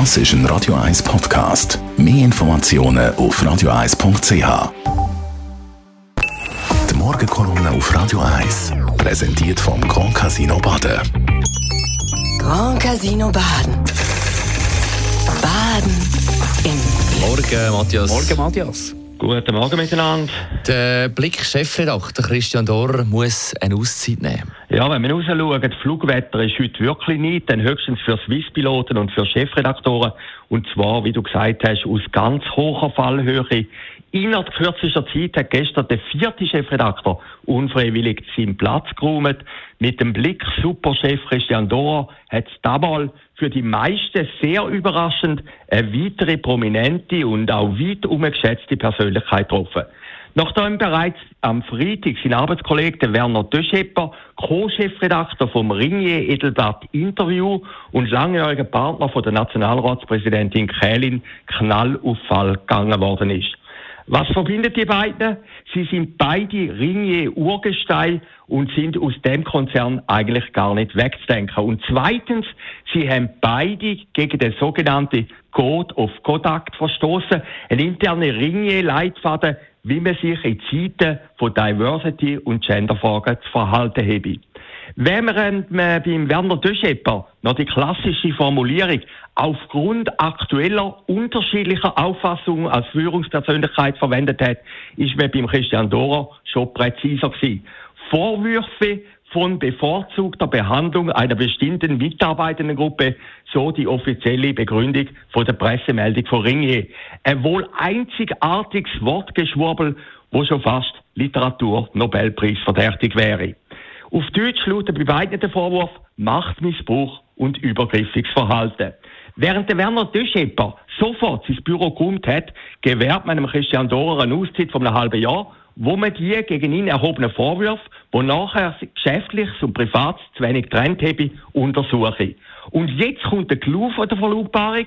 Das ist ein Radio 1 Podcast. Mehr Informationen auf radio1.ch. Die Morgenkolumne auf Radio 1 präsentiert vom Grand Casino Baden. Grand Casino Baden. Baden im Morgen, Matthias. Morgen, Matthias. Guten Morgen miteinander. Der Blick-Chefredakteur Christian Dorr muss eine Auszeit nehmen. Ja, wenn wir rausschauen, das Flugwetter ist heute wirklich nicht, dann höchstens für Swisspiloten und für Chefredaktoren. Und zwar, wie du gesagt hast, aus ganz hoher Fallhöhe. Innerhalb kürzester Zeit hat gestern der vierte Chefredakteur unfreiwillig seinen Platz geräumt. Mit dem Blick Superchef Christian Dorer hat es damals für die meisten sehr überraschend eine weitere prominente und auch weit umgeschätzte Persönlichkeit getroffen. Nachdem bereits am Freitag sein Arbeitskollege Werner Döschepper, Co-Chefredakteur vom Ringier Edelblatt Interview und langjähriger Partner von der Nationalratspräsidentin Kählin Knallauffall gegangen worden ist. Was verbindet die beiden? Sie sind beide Ringier Urgestein und sind aus dem Konzern eigentlich gar nicht wegzudenken. Und zweitens, sie haben beide gegen den sogenannten Code of Conduct verstoßen, ein interner Ringier-Leitfaden, wie man sich in Zeiten von Diversity und Genderfragen zu verhalten habe. Während man beim Werner Döschepper noch die klassische Formulierung aufgrund aktueller unterschiedlicher Auffassungen als Führungspersönlichkeit verwendet hat, ist man beim Christian Dorer schon präziser gewesen. Vorwürfe von bevorzugter Behandlung einer bestimmten Mitarbeitendengruppe, so die offizielle Begründung von der Pressemeldung von Ringier. Ein wohl einzigartiges Wortgeschwurbel, wo schon fast Literatur-Nobelpreis verdächtig wäre. Auf Deutsch lautet bei beiden der Vorwurf Machtmissbrauch und übergriffiges Verhalten. Während der Werner Döschepper sofort sein Büro geräumt hat, gewährt man Christian Dorer eine Auszeit von einem halben Jahr, wo man die gegen ihn erhobenen Vorwürfe, wo nachher geschäftliches und privates zu wenig getrennt habe, untersuche. Und jetzt kommt der Clou von der Verlautbarung.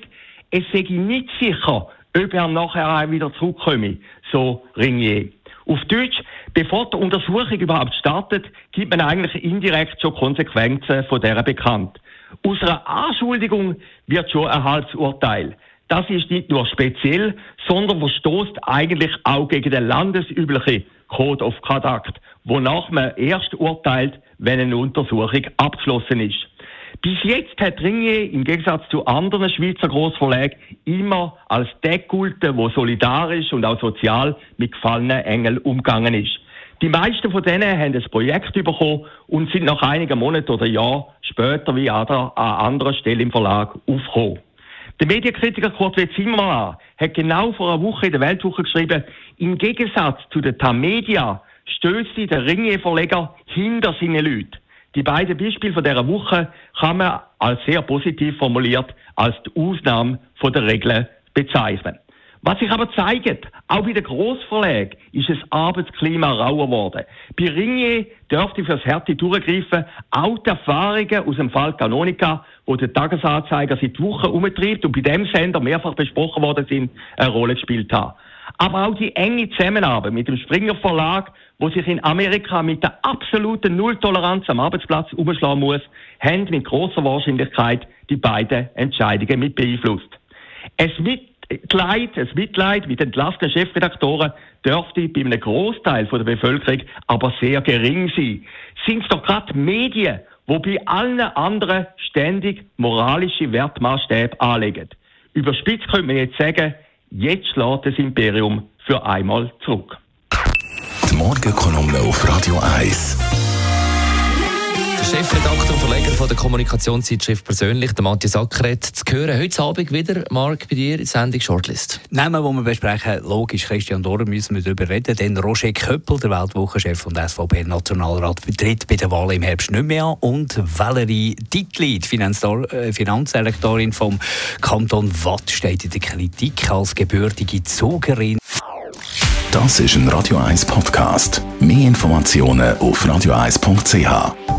Es sei nicht sicher, ob er nachher auch wieder zurückkomme, so Ringier. Auf Deutsch, bevor die Untersuchung überhaupt startet, gibt man eigentlich indirekt schon Konsequenzen von der bekannt. Aus einer Anschuldigung wird schon ein halbes Urteil. Das ist nicht nur speziell, sondern verstoßt eigentlich auch gegen den landesüblichen Code of Conduct, wonach man erst urteilt, wenn eine Untersuchung abgeschlossen ist. Bis jetzt hat Ringier im Gegensatz zu anderen Schweizer Grossverlagen immer als der gehalten, der solidarisch und auch sozial mit gefallenen Engeln umgegangen ist. Die meisten von denen haben ein Projekt bekommen und sind nach einigen Monaten oder Jahren später wie an anderer Stelle im Verlag aufgekommen. Der Medienkritiker Kurt W. Zimmermann hat genau vor einer Woche in der Weltwoche geschrieben, im Gegensatz zu der Tamedia stößt der Ringier-Verleger hinter seinen Leuten. Die beiden Beispiele von dieser Woche kann man als sehr positiv formuliert als die Ausnahme von der Regel bezeichnen. Was sich aber zeigt, auch bei den Grossverlagen ist das Arbeitsklima rauer geworden. Bei Ringier dürfte fürs Härte durchgreifen auch die Erfahrungen aus dem Fall Canonica, wo der Tagesanzeiger seit Wochen umtreibt und bei dem Sender mehrfach besprochen worden sind, eine Rolle gespielt haben. Aber auch die enge Zusammenarbeit mit dem Springer Verlag, wo sich in Amerika mit der absoluten Nulltoleranz am Arbeitsplatz umschlagen muss, haben mit großer Wahrscheinlichkeit die beiden Entscheidungen mit beeinflusst. Es Mitleid, das Mitleid mit entlassenen Chefredaktoren dürfte bei einem Großteil der Bevölkerung aber sehr gering sein. Sind es doch gerade Medien, wo bei allen anderen ständig moralische Wertmaßstäbe anlegen. Überspitzt könnte man jetzt sagen, Jetzt schlägt das Imperium für einmal zurück. Die Morgenkolumne auf Radio 1. Der Chefredakteur und Verleger von der Kommunikationszeitschrift persönlich, der Matthias Ackeret, zu hören heute Abend wieder, Marc, bei dir in der Sendung Shortlist. Namen, die wir besprechen, logisch Christian Dorr, müssen wir darüber reden, denn Roger Köppel, der Weltwochenchef und SVP-Nationalrat, tritt bei der Wahl im Herbst nicht mehr an und Valerie Dittli, die äh, Finanzselektorin vom Kanton Watt, steht in der Kritik als gebürtige Zugerin. Das ist ein Radio 1 Podcast. Mehr Informationen auf radio1.ch.